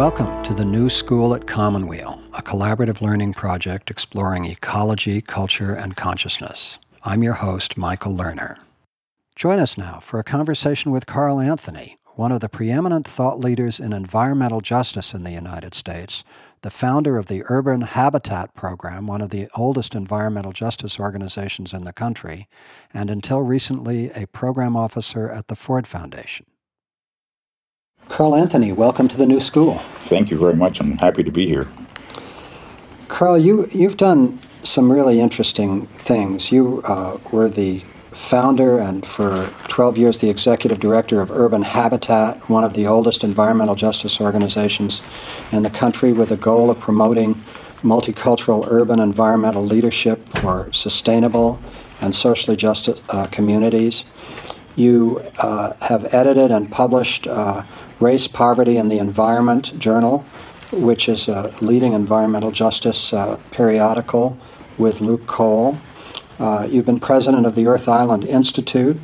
Welcome to the New School at Commonweal, a collaborative learning project exploring ecology, culture, and consciousness. I'm your host, Michael Lerner. Join us now for a conversation with Carl Anthony, one of the preeminent thought leaders in environmental justice in the United States, the founder of the Urban Habitat Program, one of the oldest environmental justice organizations in the country, and until recently a program officer at the Ford Foundation. Carl Anthony, welcome to the new school. Thank you very much. I'm happy to be here. Carl, you, you've done some really interesting things. You uh, were the founder and for 12 years the executive director of Urban Habitat, one of the oldest environmental justice organizations in the country, with a goal of promoting multicultural urban environmental leadership for sustainable and socially just uh, communities. You uh, have edited and published uh, Race, Poverty, and the Environment Journal, which is a leading environmental justice uh, periodical with Luke Cole. Uh, you've been president of the Earth Island Institute,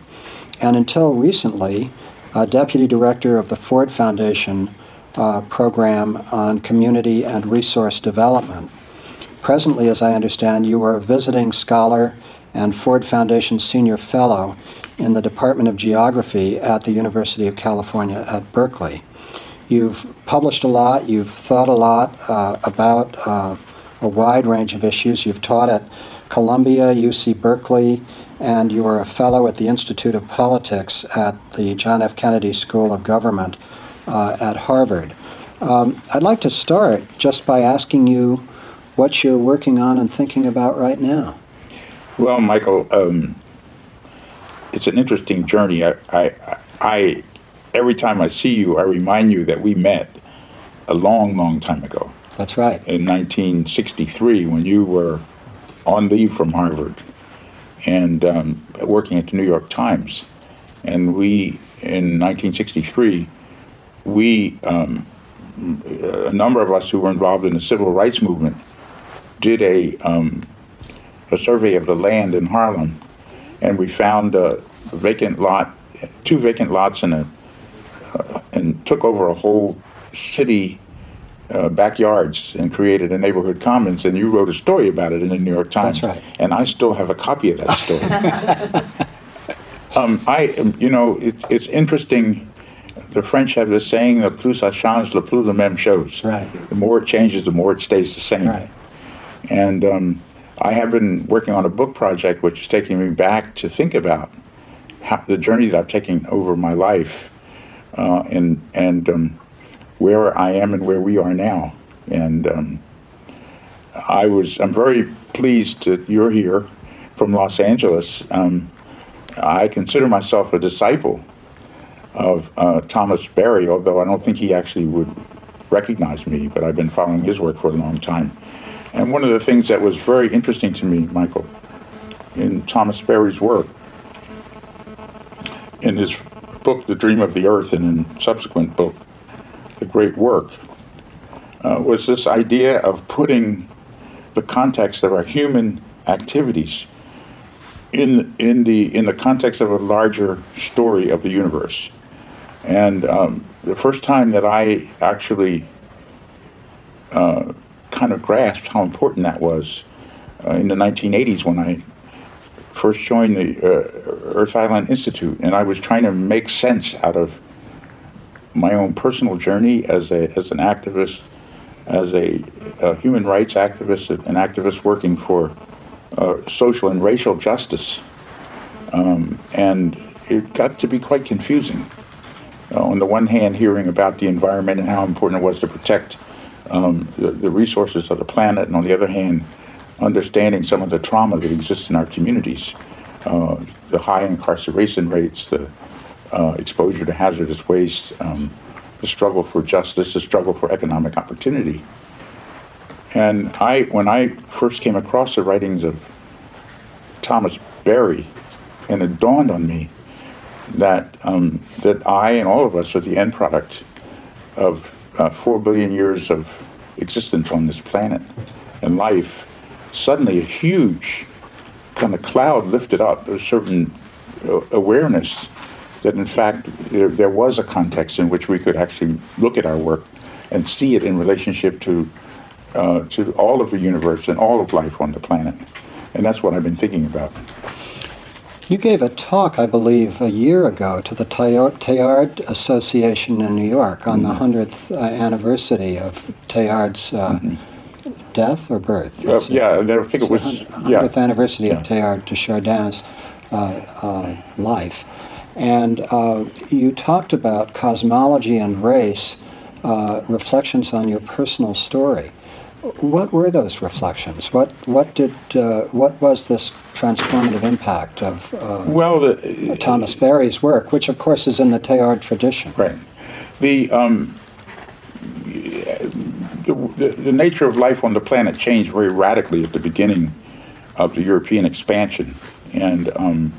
and until recently, uh, deputy director of the Ford Foundation uh, program on community and resource development. Presently, as I understand, you are a visiting scholar and Ford Foundation senior fellow in the Department of Geography at the University of California at Berkeley. You've published a lot, you've thought a lot uh, about uh, a wide range of issues. You've taught at Columbia, UC Berkeley, and you are a fellow at the Institute of Politics at the John F. Kennedy School of Government uh, at Harvard. Um, I'd like to start just by asking you what you're working on and thinking about right now. Well, Michael, um, it's an interesting journey. I, I, I, every time I see you, I remind you that we met a long, long time ago. That's right. In 1963, when you were on leave from Harvard and um, working at the New York Times, and we in 1963, we um, a number of us who were involved in the civil rights movement did a um, a survey of the land in Harlem and we found a vacant lot, two vacant lots, in a uh, and took over a whole city uh, backyards and created a neighborhood commons. And you wrote a story about it in the New York Times. That's right. And I still have a copy of that story. um, I, you know, it, it's interesting. The French have this saying, "Le plus ça change, le plus le même chose." Right. The more it changes, the more it stays the same. Right. And um, I have been working on a book project which is taking me back to think about how, the journey that I've taken over my life uh, and and um, where I am and where we are now. And um, I was I'm very pleased that you're here from Los Angeles. Um, I consider myself a disciple of uh, Thomas Berry, although I don't think he actually would recognize me, but I've been following his work for a long time. And one of the things that was very interesting to me, Michael, in Thomas Berry's work, in his book, The Dream of the Earth, and in subsequent book, The Great Work, uh, was this idea of putting the context of our human activities in in the in the context of a larger story of the universe. And um, the first time that I actually uh, kind of grasped how important that was uh, in the 1980s when I first joined the uh, Earth Island Institute, and I was trying to make sense out of my own personal journey as a as an activist, as a, a human rights activist, an activist working for uh, social and racial justice, um, and it got to be quite confusing. Uh, on the one hand, hearing about the environment and how important it was to protect um, the, the, resources of the planet, and on the other hand, understanding some of the trauma that exists in our communities, uh, the high incarceration rates, the uh, exposure to hazardous waste, um, the struggle for justice, the struggle for economic opportunity. And I, when I first came across the writings of Thomas Berry, and it dawned on me that um, that I and all of us are the end product of uh, four billion years of existence on this planet and life, suddenly a huge kind of cloud lifted up, a certain uh, awareness that in fact there, there, was a context in which we could actually look at our work and see it in relationship to uh, to all of the universe and all of life on the planet. And that's what I've been thinking about. You gave a talk, I believe, a year ago to the Teilhard Association in New York on mm-hmm. the 100th uh, anniversary of Teilhard's uh, mm-hmm. death or birth. Uh, yeah, I think it was 100th yeah. anniversary yeah. of Teilhard de Chardin's uh, uh, life. And uh, you talked about cosmology and race, reflections on your personal story. What were those reflections? What what did uh, what was this transformative impact of uh, well the, Thomas Berry's work, which of course is in the Teilhard tradition? Right. The, um, the, the, the nature of life on the planet changed very radically at the beginning of the European expansion, and um,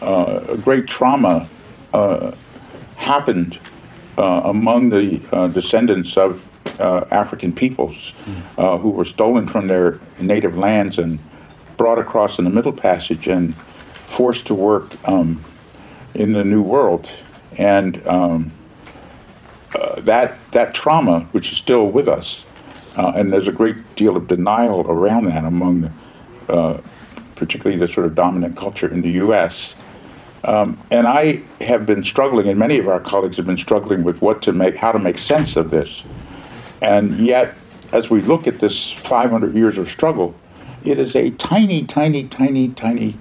uh, a great trauma uh, happened uh, among the uh, descendants of uh, African peoples uh, who were stolen from their native lands and brought across in the Middle Passage and forced to work um, in the New World. And um, uh, that, that trauma, which is still with us, uh, and there's a great deal of denial around that among uh, particularly the sort of dominant culture in the U.S. Um, and I have been struggling, and many of our colleagues have been struggling with what to make, how to make sense of this. And yet, as we look at this 500 years of struggle, it is a tiny, tiny, tiny, tiny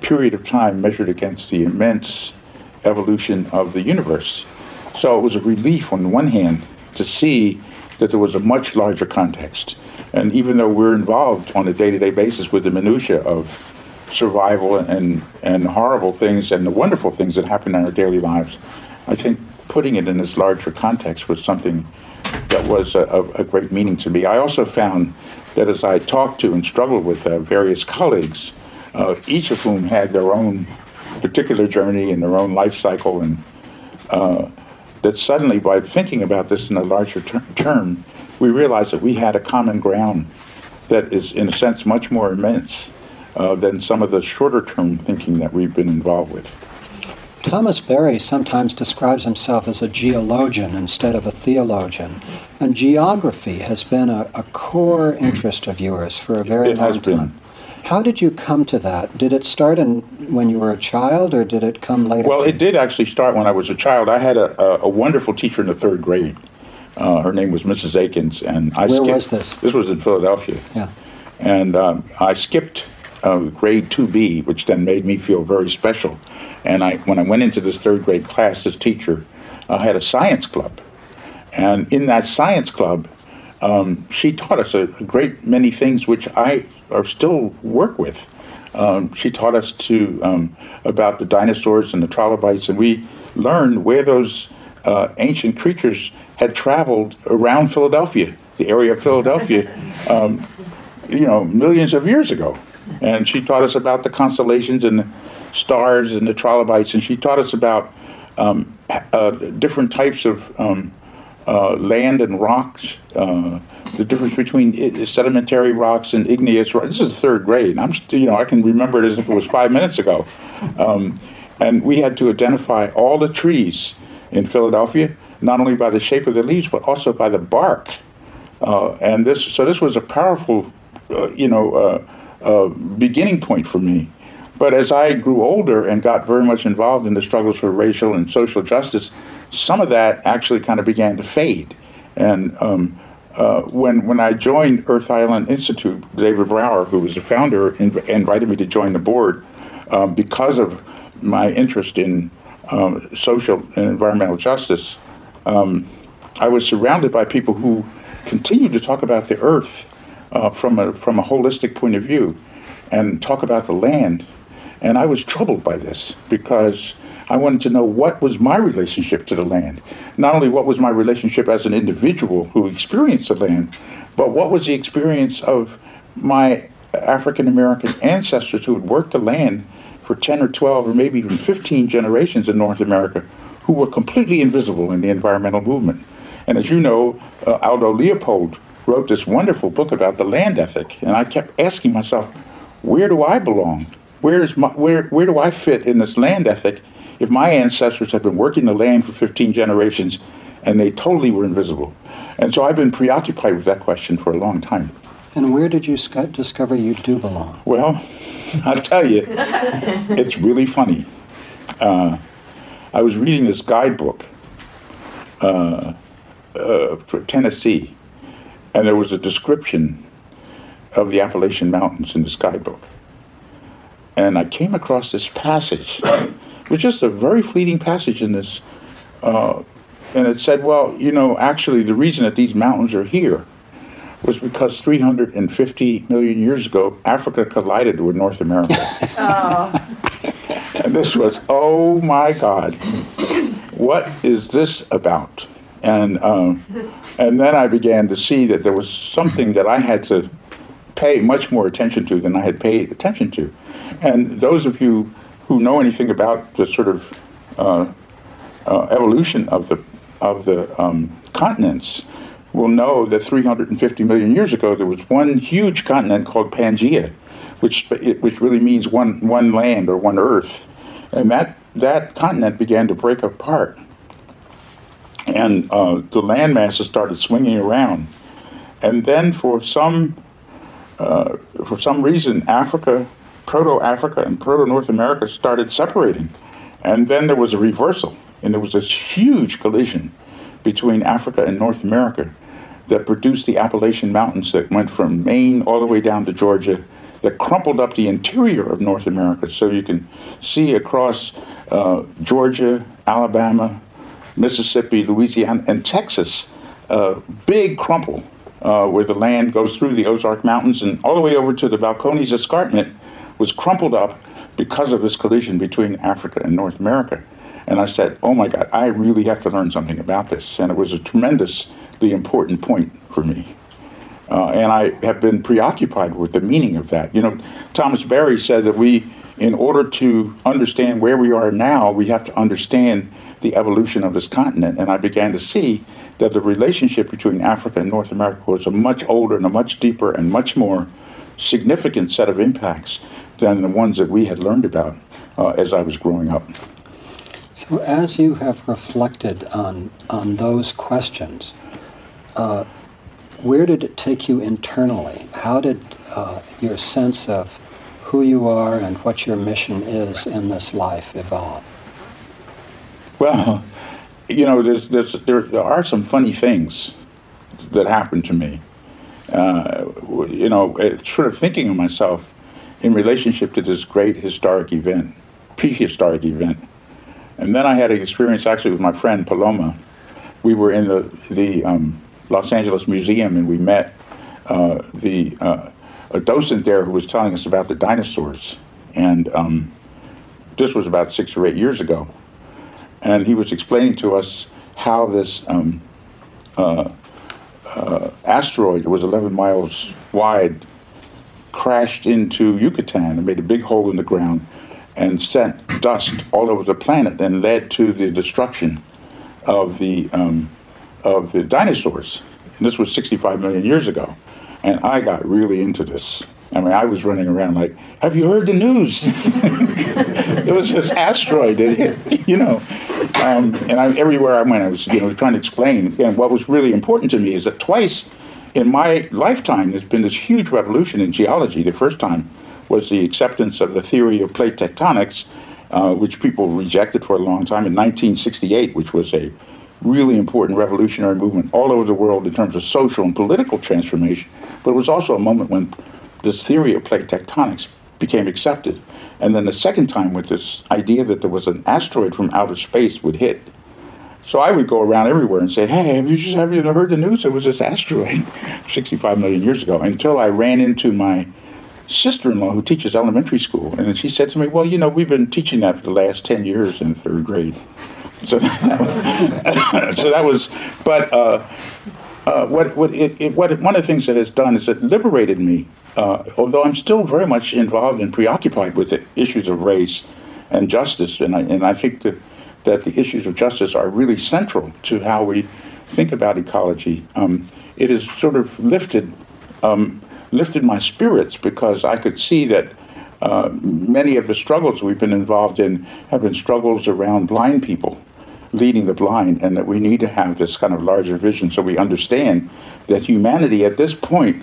period of time measured against the immense evolution of the universe. So it was a relief, on the one hand, to see that there was a much larger context. And even though we're involved on a day to day basis with the minutiae of survival and, and horrible things and the wonderful things that happen in our daily lives, I think putting it in this larger context was something that was a, a, great meaning to me. I also found that as I talked to and struggled with uh, various colleagues, uh, each of whom had their own particular journey and their own life cycle, and uh, that suddenly, by thinking about this in a larger ter- term, we realized that we had a common ground that is, in a sense, much more immense uh, than some of the shorter term thinking that we've been involved with. Thomas Berry sometimes describes himself as a geologian instead of a theologian. And geography has been a, a core interest of yours for a very it long time. Been. How did you come to that? Did it start in, when you were a child, or did it come later? Well, it did actually start when I was a child. I had a, a, a wonderful teacher in the third grade. Uh, her name was Mrs. Akins, and I Where skipped, was this? This was in Philadelphia. Yeah. And um, I skipped uh, grade 2B, which then made me feel very special. And I, when I went into this third grade class, this teacher uh, had a science club. And in that science club, um, she taught us a, great many things which I are still work with. Um, she taught us to um, about the dinosaurs and the trilobites, and we learned where those uh, ancient creatures had traveled around Philadelphia, the area of Philadelphia, um, you know, millions of years ago. And she taught us about the constellations and stars and the trilobites, and she taught us about um, uh, different types of um, uh, land and rocks, uh, the difference between sedimentary rocks and igneous rocks. This is third grade. I'm, you know, I can remember it as if it was five minutes ago. Um, and we had to identify all the trees in Philadelphia, not only by the shape of the leaves, but also by the bark. Uh, and this, so this was a powerful, uh, you know, uh, beginning point for me. But as I grew older and got very much involved in the struggles for racial and social justice, some of that actually kind of began to fade. And um, uh, when when I joined Earth Island Institute, David Brower, who was the founder, inv- invited me to join the board um, because of my interest in um, social and environmental justice. Um, I was surrounded by people who continued to talk about the Earth uh, from a from a holistic point of view, and talk about the land and I was troubled by this because I wanted to know what was my relationship to the land. Not only what was my relationship as an individual who experienced the land, but what was the experience of my African American ancestors who had worked the land for 10 or 12 or maybe even 15 generations in North America who were completely invisible in the environmental movement. And as you know, uh, Aldo Leopold wrote this wonderful book about the land ethic. And I kept asking myself, where do I belong? Where's my, where, where do I fit in this land ethic if my ancestors have been working the land for 15 generations and they totally were invisible? And so I've been preoccupied with that question for a long time. And where did you sc- discover you do belong? Well, I'll tell you, it's really funny. Uh, I was reading this guidebook uh, uh, for Tennessee, and there was a description of the Appalachian Mountains in this guidebook. And I came across this passage, which is a very fleeting passage in this, uh, and it said, well, you know, actually, the reason that these mountains are here was because 350 million years ago, Africa collided with North America. and this was, oh my God, what is this about? And um, and then I began to see that there was something that I had to pay much more attention to than I had paid attention to. And those of you who know anything about the sort of uh, uh, evolution of the of the um, continents will know that 350 million years ago there was one huge continent called Pangaea, which which really means one one land or one Earth, and that that continent began to break apart, and uh, the land masses started swinging around, and then for some uh, for some reason Africa, Proto Africa and Proto North America started separating, and then there was a reversal, and there was this huge collision between Africa and North America that produced the Appalachian Mountains that went from Maine all the way down to Georgia, that crumpled up the interior of North America. So you can see across uh, Georgia, Alabama, Mississippi, Louisiana, and Texas, a big crumple uh, where the land goes through the Ozark Mountains and all the way over to the Balcones Escarpment was crumpled up because of this collision between Africa and North America. And I said, oh my God, I really have to learn something about this. And it was a tremendously important point for me. Uh, and I have been preoccupied with the meaning of that. You know, Thomas Berry said that we, in order to understand where we are now, we have to understand the evolution of this continent. And I began to see that the relationship between Africa and North America was a much older and a much deeper and much more significant set of impacts than the ones that we had learned about uh, as I was growing up. So, as you have reflected on, on those questions, uh, where did it take you internally? How did uh, your sense of who you are and what your mission is in this life evolve? Well, you know, there's, there's, there, there are some funny things that happened to me. Uh, you know, sort of thinking of myself in relationship to this great historic event, prehistoric event. And then I had an experience actually with my friend Paloma. We were in the, the um, Los Angeles Museum and we met uh, the, uh, a docent there who was telling us about the dinosaurs. And um, this was about six or eight years ago and he was explaining to us how this um, uh, uh, asteroid was 11 miles wide crashed into Yucatan and made a big hole in the ground and sent dust all over the planet and led to the destruction of the um, of the dinosaurs. And this was 65 million years ago, and I got really into this. I mean, I was running around like, "Have you heard the news? there was this asteroid that hit, you know." Um, and I, everywhere I went, I was, you know, trying to explain. And what was really important to me is that twice in my lifetime, there's been this huge revolution in geology. The first time was the acceptance of the theory of plate tectonics, uh, which people rejected for a long time in 1968, which was a really important revolutionary movement all over the world in terms of social and political transformation. But it was also a moment when this theory of plate tectonics became accepted. And then the second time with this idea that there was an asteroid from outer space would hit. So I would go around everywhere and say, "Hey, have you just have you heard the news? There was this asteroid 65 million years ago." Until I ran into my sister-in-law who teaches elementary school, and she said to me, "Well, you know, we've been teaching that for the last 10 years in third grade." So, so that was, but uh, uh, what what it, it, what one of the things that it's done is it liberated me uh, although I'm still very much involved and preoccupied with the issues of race and justice, and I, and I think that, that the issues of justice are really central to how we think about ecology. Um, it has sort of lifted um, lifted my spirits because I could see that uh, many of the struggles we've been involved in have been struggles around blind people, leading the blind, and that we need to have this kind of larger vision so we understand that humanity at this point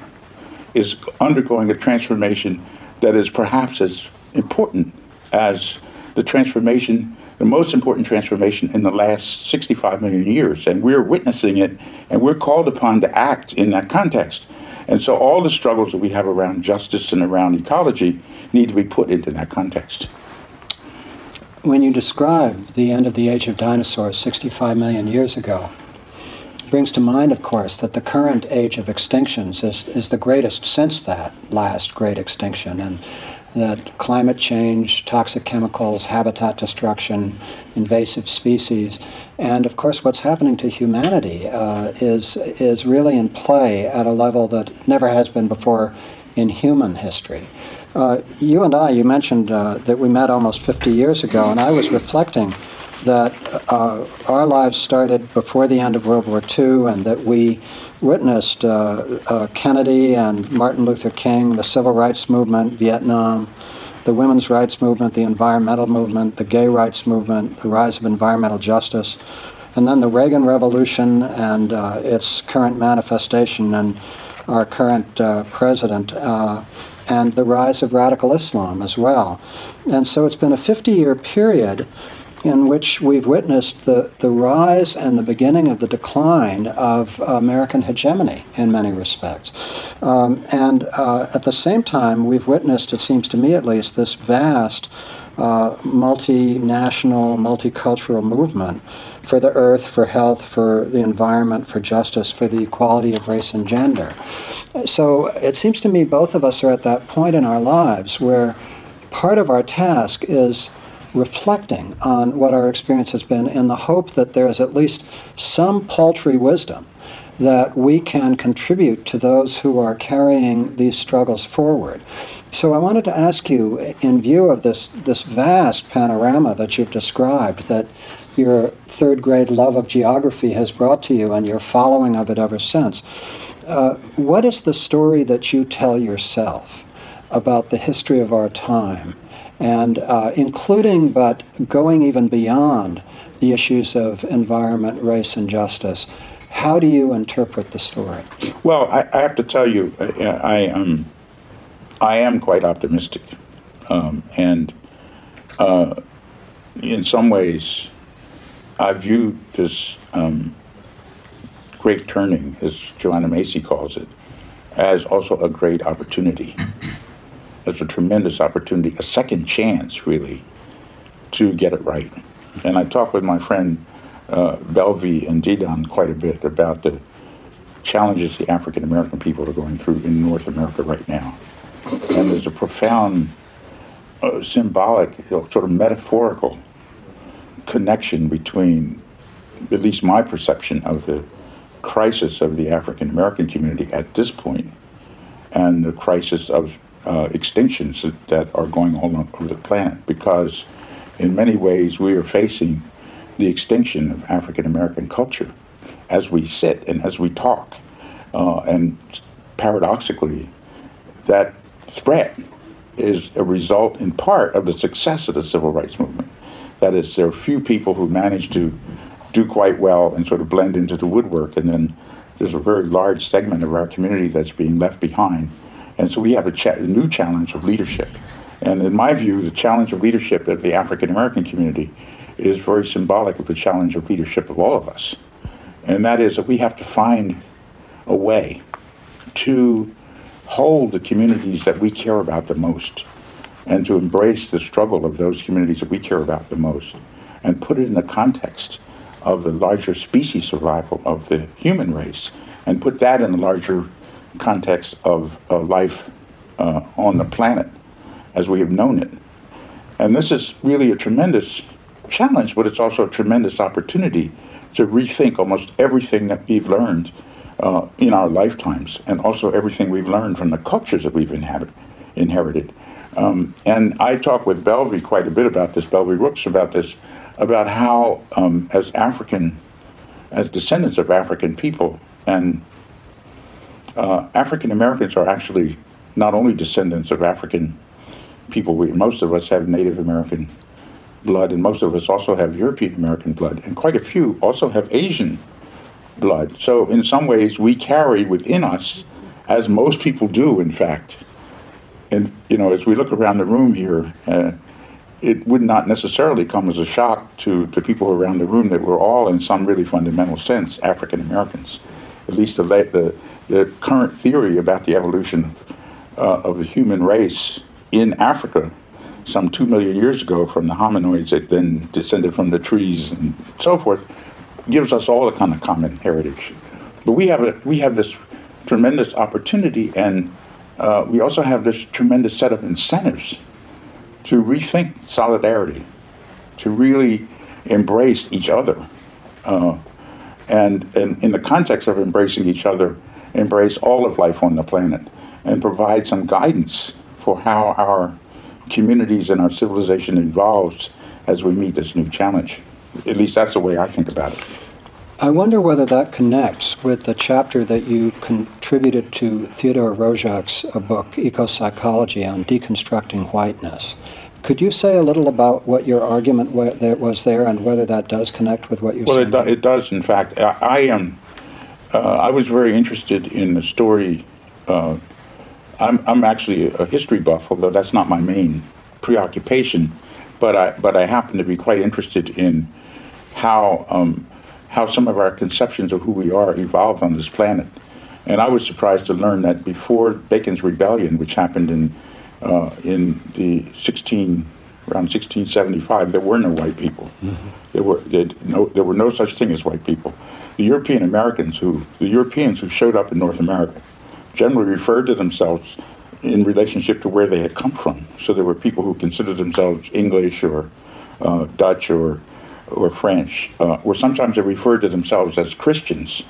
is undergoing a transformation that is perhaps as important as the transformation, the most important transformation in the last 65 million years. And we're witnessing it, and we're called upon to act in that context. And so all the struggles that we have around justice and around ecology need to be put into that context. When you describe the end of the age of dinosaurs 65 million years ago, it brings to mind, of course, that the current age of extinctions is, is the greatest since that last great extinction, and that climate change, toxic chemicals, habitat destruction, invasive species, and of course, what's happening to humanity uh, is is really in play at a level that never has been before in human history. Uh, you and I, you mentioned uh, that we met almost 50 years ago, and I was reflecting that uh, our lives started before the end of World War II and that we witnessed uh, uh, Kennedy and Martin Luther King, the civil rights movement, Vietnam, the women's rights movement, the environmental movement, the gay rights movement, the rise of environmental justice, and then the Reagan Revolution and uh, its current manifestation and our current uh, president, uh, and the rise of radical Islam as well. And so it's been a 50 year period in which we've witnessed the, the rise and the beginning of the decline of American hegemony in many respects. Um, and uh, at the same time, we've witnessed, it seems to me at least, this vast uh, multinational, multicultural movement for the earth, for health, for the environment, for justice, for the equality of race and gender. So it seems to me both of us are at that point in our lives where part of our task is reflecting on what our experience has been in the hope that there is at least some paltry wisdom that we can contribute to those who are carrying these struggles forward. So I wanted to ask you, in view of this, this vast panorama that you've described, that your third grade love of geography has brought to you and your following of it ever since, uh, what is the story that you tell yourself about the history of our time and uh, including but going even beyond the issues of environment, race, and justice. How do you interpret the story? Well, I, I have to tell you, I, I am, um, I am quite optimistic, um, and uh, in some ways, I view this um, great turning, as Joanna Macy calls it, as also a great opportunity. It's a tremendous opportunity, a second chance, really, to get it right. And I talked with my friend uh, Belvie and Dedan quite a bit about the challenges the African American people are going through in North America right now. And there's a profound uh, symbolic, you know, sort of metaphorical connection between, at least my perception of the crisis of the African American community at this point and the crisis of uh, extinctions that, that are going on over the planet because, in many ways, we are facing the extinction of African American culture as we sit and as we talk. Uh, and paradoxically, that threat is a result in part of the success of the civil rights movement. That is, there are few people who manage to do quite well and sort of blend into the woodwork, and then there's a very large segment of our community that's being left behind and so we have a, cha- a new challenge of leadership. And in my view, the challenge of leadership of the African American community is very symbolic of the challenge of leadership of all of us. And that is that we have to find a way to hold the communities that we care about the most and to embrace the struggle of those communities that we care about the most and put it in the context of the larger species survival of the human race and put that in the larger context of, of life uh, on the planet as we have known it. And this is really a tremendous challenge, but it's also a tremendous opportunity to rethink almost everything that we've learned uh, in our lifetimes, and also everything we've learned from the cultures that we've inhabit, inherited. Um, and I talk with Belvie quite a bit about this, Belvie Rooks about this, about how, um, as African, as descendants of African people, and uh, African Americans are actually not only descendants of African people, we, most of us have Native American blood, and most of us also have European American blood, and quite a few also have Asian blood. So, in some ways, we carry within us, as most people do, in fact. And, you know, as we look around the room here, uh, it would not necessarily come as a shock to, to people around the room that we're all, in some really fundamental sense, African Americans. At least the, the, the current theory about the evolution uh, of the human race in Africa some two million years ago from the hominoids that then descended from the trees and so forth gives us all a kind of common heritage. But we have a, we have this tremendous opportunity, and uh, we also have this tremendous set of incentives to rethink solidarity, to really embrace each other, uh, and, and in the context of embracing each other, embrace all of life on the planet, and provide some guidance for how our communities and our civilization evolves as we meet this new challenge. At least that's the way I think about it. I wonder whether that connects with the chapter that you contributed to Theodore Roszak's book, Eco-Psychology, on deconstructing whiteness. Could you say a little about what your argument was there and whether that does connect with what you're well, saying? Well, it, do, it, does, in fact. I, I am. Uh, I was very interested in the story. Uh, I'm, I'm actually a history buff, although that's not my main preoccupation. But I, but I happen to be quite interested in how um, how some of our conceptions of who we are evolved on this planet. And I was surprised to learn that before Bacon's Rebellion, which happened in uh, in the 16 around 1675, there were no white people. Mm-hmm. There were there, no there were no such thing as white people. The European Americans who the Europeans who showed up in North America generally referred to themselves in relationship to where they had come from. So there were people who considered themselves English or uh, Dutch or or French, uh, or sometimes they referred to themselves as Christians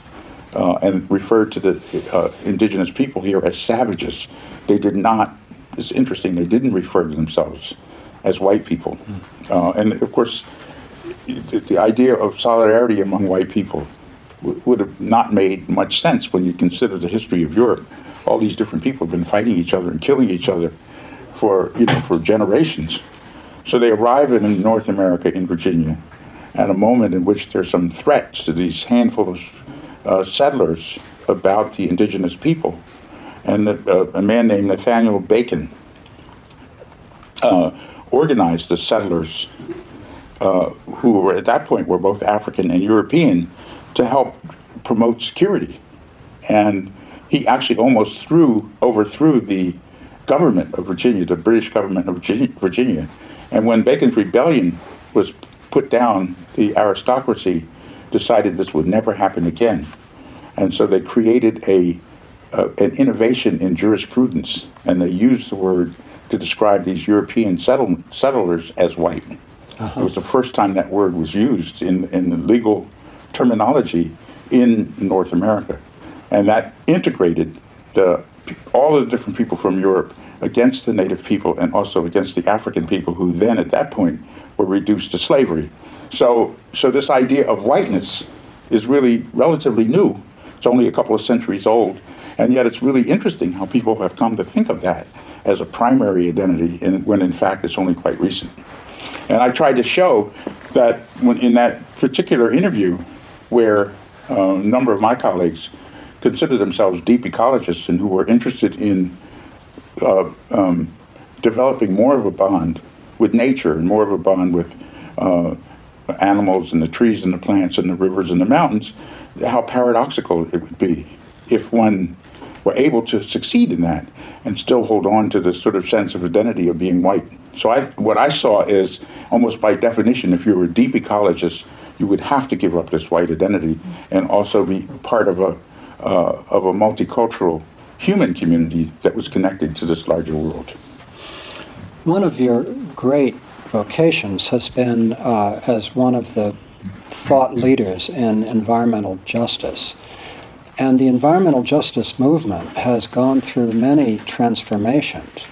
uh, and referred to the uh, indigenous people here as savages. They did not, it's interesting, they didn't refer to themselves as white people. Mm. and of course, the, idea of solidarity among white people would have not made much sense when you consider the history of Europe. All these different people have been fighting each other and killing each other for, you know, for generations. So they arrive in North America in Virginia at a moment in which there's some threats to these handful of uh, settlers about the indigenous people. And uh, a man named Nathaniel Bacon uh, organized the settlers, uh, who were at that point were both African and European, to help promote security. And he actually almost threw, overthrew the government of Virginia, the British government of Virginia. And when Bacon's rebellion was put down, the aristocracy decided this would never happen again. And so they created a, uh, an innovation in jurisprudence, and they used the word to describe these European settle- settlers as white. Uh-huh. It was the first time that word was used in, in the legal terminology in North America. And that integrated the, all the different people from Europe against the native people and also against the African people who then at that point were reduced to slavery. So, so this idea of whiteness is really relatively new. It's only a couple of centuries old, and yet it's really interesting how people have come to think of that as a primary identity, when in fact it's only quite recent. And I tried to show that when in that particular interview, where uh, a number of my colleagues considered themselves deep ecologists and who were interested in uh, um, developing more of a bond with nature and more of a bond with uh, animals and the trees and the plants and the rivers and the mountains, how paradoxical it would be if one were able to succeed in that and still hold on to this sort of sense of identity of being white. So I, what I saw is almost by definition, if you were a deep ecologist, you would have to give up this white identity and also be part of a uh, of a multicultural human community that was connected to this larger world. One of your great vocations has been uh, as one of the thought leaders in environmental justice. And the environmental justice movement has gone through many transformations.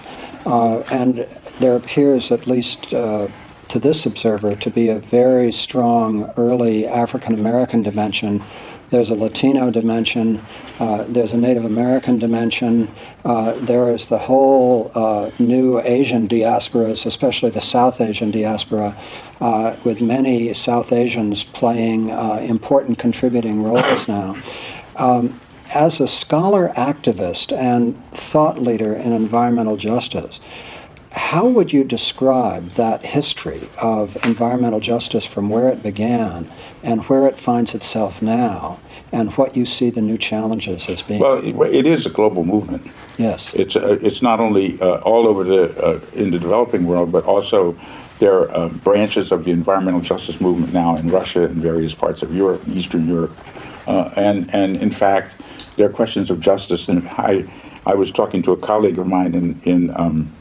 Uh, and there appears, at least uh, to this observer, to be a very strong early African American dimension there's a Latino dimension, uh, there's a Native American dimension, uh, there is the whole uh, new Asian diasporas, especially the South Asian diaspora, uh, with many South Asians playing uh, important contributing roles now. Um, as a scholar activist and thought leader in environmental justice, how would you describe that history of environmental justice from where it began and where it finds itself now, and what you see the new challenges as being? Well, it, is a global movement. Yes. It's uh, it's not only uh, all over the uh, in the developing world, but also there are uh, branches of the environmental justice movement now in Russia and various parts of Europe, Eastern Europe, uh, and and in fact, there are questions of justice. And I I was talking to a colleague of mine in in um,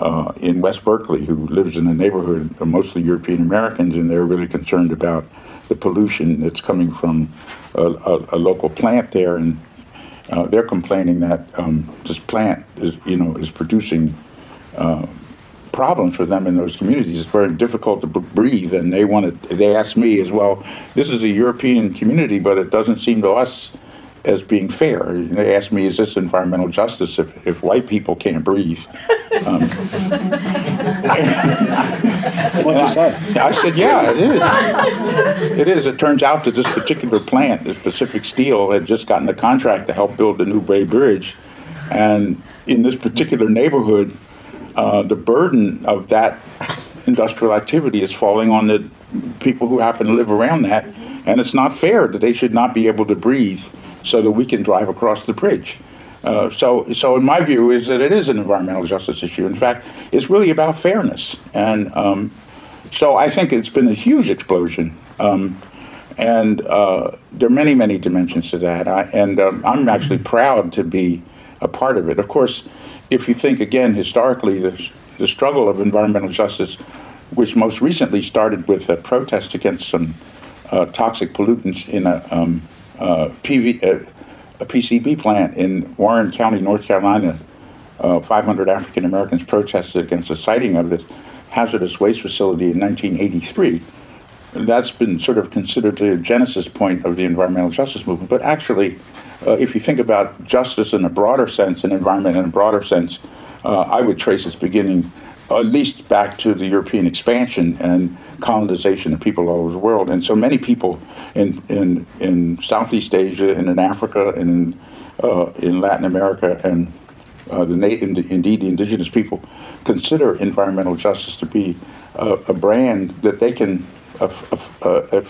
uh, in West Berkeley who lives in a neighborhood of mostly European Americans, and they're really concerned about the pollution that's coming from a, a, a local plant there, and uh, they're complaining that um, this plant is, you know, is producing uh, problems for them in those communities. It's very difficult to b- breathe, and they want to. They asked me as well. This is a European community, but it doesn't seem to us as being fair. They asked me, "Is this environmental justice if, if white people can't breathe?" Um, What you say? I said, "Yeah, it is. It is. It turns out that this particular plant, this Pacific Steel, had just gotten the contract to help build the New Bay Bridge, and in this particular neighborhood, uh, the burden of that industrial activity is falling on the people who happen to live around that, and it's not fair that they should not be able to breathe so that we can drive across the bridge. Uh, so, so in my view, is that it is an environmental justice issue. In fact, it's really about fairness, and um, so I think it's been a huge explosion. Um, and uh, there are many, many dimensions to that. I, and um, I'm actually proud to be a part of it. Of course, if you think again historically, the, the struggle of environmental justice, which most recently started with a protest against some uh, toxic pollutants in a, um, PV, uh, a PCB plant in Warren County, North Carolina. Uh, 500 African Americans protested against the siting of this hazardous waste facility in 1983 that's been sort of considered the genesis point of the environmental justice movement. But actually, uh, if you think about justice in a broader sense and environment in a broader sense, uh, I would trace its beginning at least back to the European expansion and colonization of people all over the world. And so many people in, in, in Southeast Asia and in Africa and in, uh, in Latin America and uh, the indeed the indigenous people consider environmental justice to be a, a brand that they can a, a,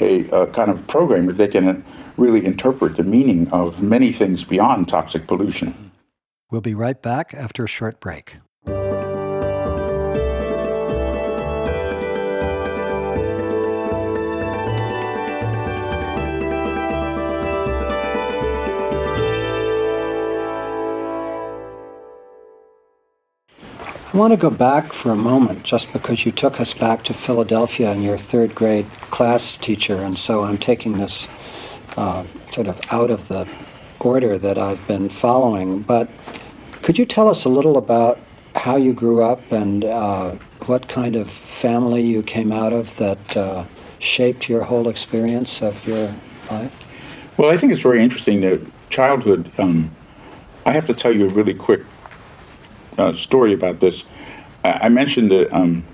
a, kind of program that they can really interpret the meaning of many things beyond toxic pollution. We'll be right back after a short break. I want to go back for a moment just because you took us back to Philadelphia and your third grade class teacher, and so I'm taking this uh, sort of out of the order that I've been following. But could you tell us a little about how you grew up and uh, what kind of family you came out of that uh, shaped your whole experience of your life? Well, I think it's very interesting that childhood. Um, I have to tell you a really quick uh, story about this. I, I mentioned the um,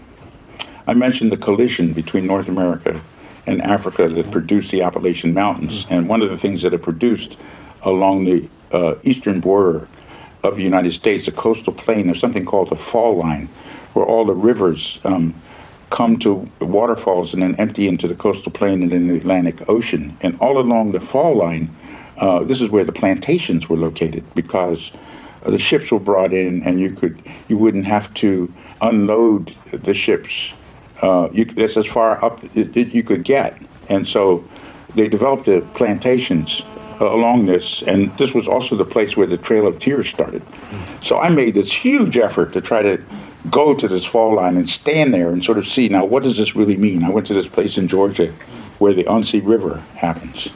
I mentioned the collision between North America and Africa that produced the Appalachian Mountains, mm-hmm. and one of the things that it produced along the uh, eastern border of the United States, a coastal plain, there's something called the fall line, where all the rivers um, come to waterfalls and then empty into the coastal plain and in the Atlantic Ocean. And all along the fall line, uh, this is where the plantations were located because the ships were brought in, and you could you wouldn't have to unload the ships. Uh, you, that's as far up as you could get, and so they developed the plantations uh, along this, and this was also the place where the Trail of Tears started. So I made this huge effort to try to go to this fall line and stand there and sort of see now what does this really mean. I went to this place in Georgia where the Unsee River happens,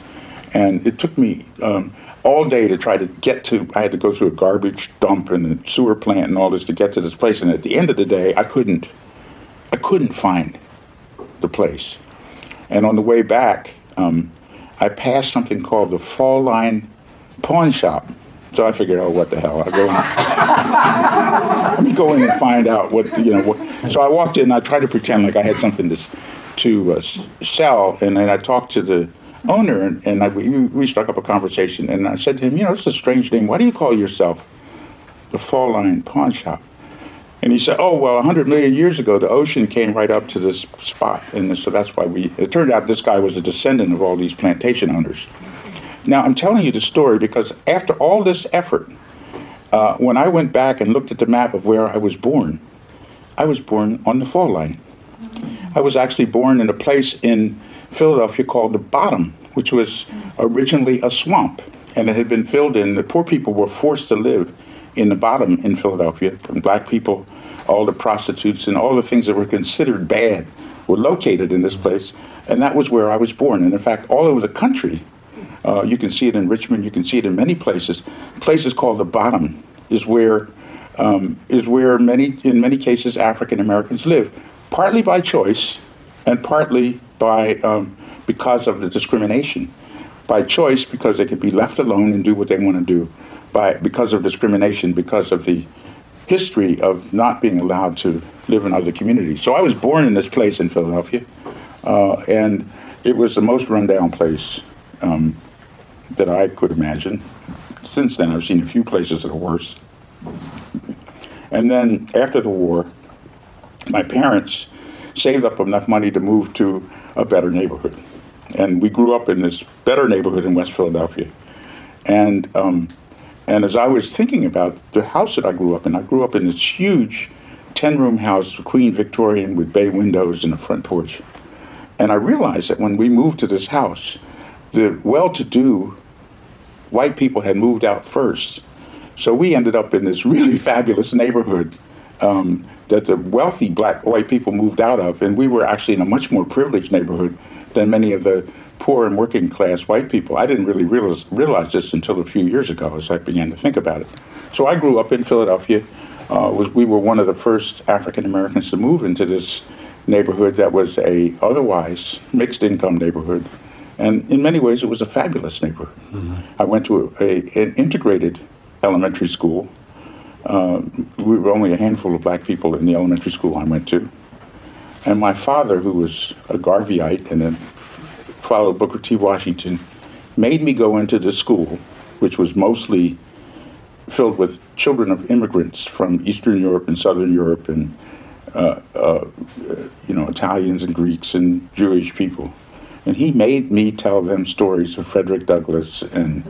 and it took me. Um, all day to try to get to. I had to go through a garbage dump and a sewer plant and all this to get to this place. And at the end of the day, I couldn't. I couldn't find the place. And on the way back, um, I passed something called the Fall Line Pawn Shop. So I figured, oh, what the hell? I'll go in. Let me go in and find out what, you know. What. So I walked in, I tried to pretend like I had something to, to uh, sell, and then I talked to the owner, and, I, we, we struck up a conversation, and I said to him, you know, it's a strange name. Why do you call yourself the Fall Line Pawn Shop? And he said, "Oh well, 100 million years ago, the ocean came right up to this spot, and so that's why we." It turned out this guy was a descendant of all these plantation owners. Now I'm telling you the story because after all this effort, uh, when I went back and looked at the map of where I was born, I was born on the fall line. I was actually born in a place in Philadelphia called the Bottom, which was originally a swamp, and it had been filled in. The poor people were forced to live in the Bottom in Philadelphia. And black people, all the prostitutes, and all the things that were considered bad were located in this place, and that was where I was born. And in fact, all over the country, uh, you can see it in Richmond. You can see it in many places. Places called the Bottom is where um, is where many, in many cases, African Americans live, partly by choice, and partly by um, because of the discrimination. By choice, because they could be left alone and do what they want to do. By because of discrimination, because of the history of not being allowed to live in other communities. So I was born in this place in Philadelphia, uh, and it was the most rundown place um, that I could imagine. Since then, I've seen a few places that are worse. And then after the war, my parents saved up enough money to move to a better neighborhood. And we grew up in this better neighborhood in West Philadelphia. And, um, and as I was thinking about the house that I grew up in, I grew up in this huge 10 room house, Queen Victorian, with bay windows and a front porch. And I realized that when we moved to this house, the well to do white people had moved out first. So we ended up in this really fabulous neighborhood um, that the wealthy black white people moved out of, and we were actually in a much more privileged neighborhood than many of the poor and working class white people. I didn't really realize, realize this until a few years ago as I began to think about it. So I grew up in Philadelphia. Uh, was, we were one of the first African Americans to move into this neighborhood that was a otherwise mixed income neighborhood. And in many ways, it was a fabulous neighborhood. I went to a, an integrated elementary school. Uh, we were only a handful of black people in the elementary school I went to. And my father, who was a Garveyite and then followed Booker T. Washington, made me go into the school, which was mostly filled with children of immigrants from Eastern Europe and Southern Europe and uh, uh, you know Italians and Greeks and Jewish people. And he made me tell them stories of Frederick Douglass and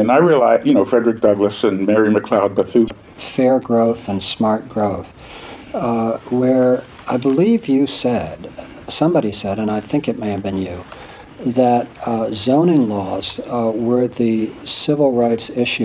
and I realized, you know, Frederick Douglass and Mary McLeod Bethune. Fair growth and smart growth, uh, where I believe you said, somebody said, and I think it may have been you, that uh, zoning laws uh, were the civil rights issue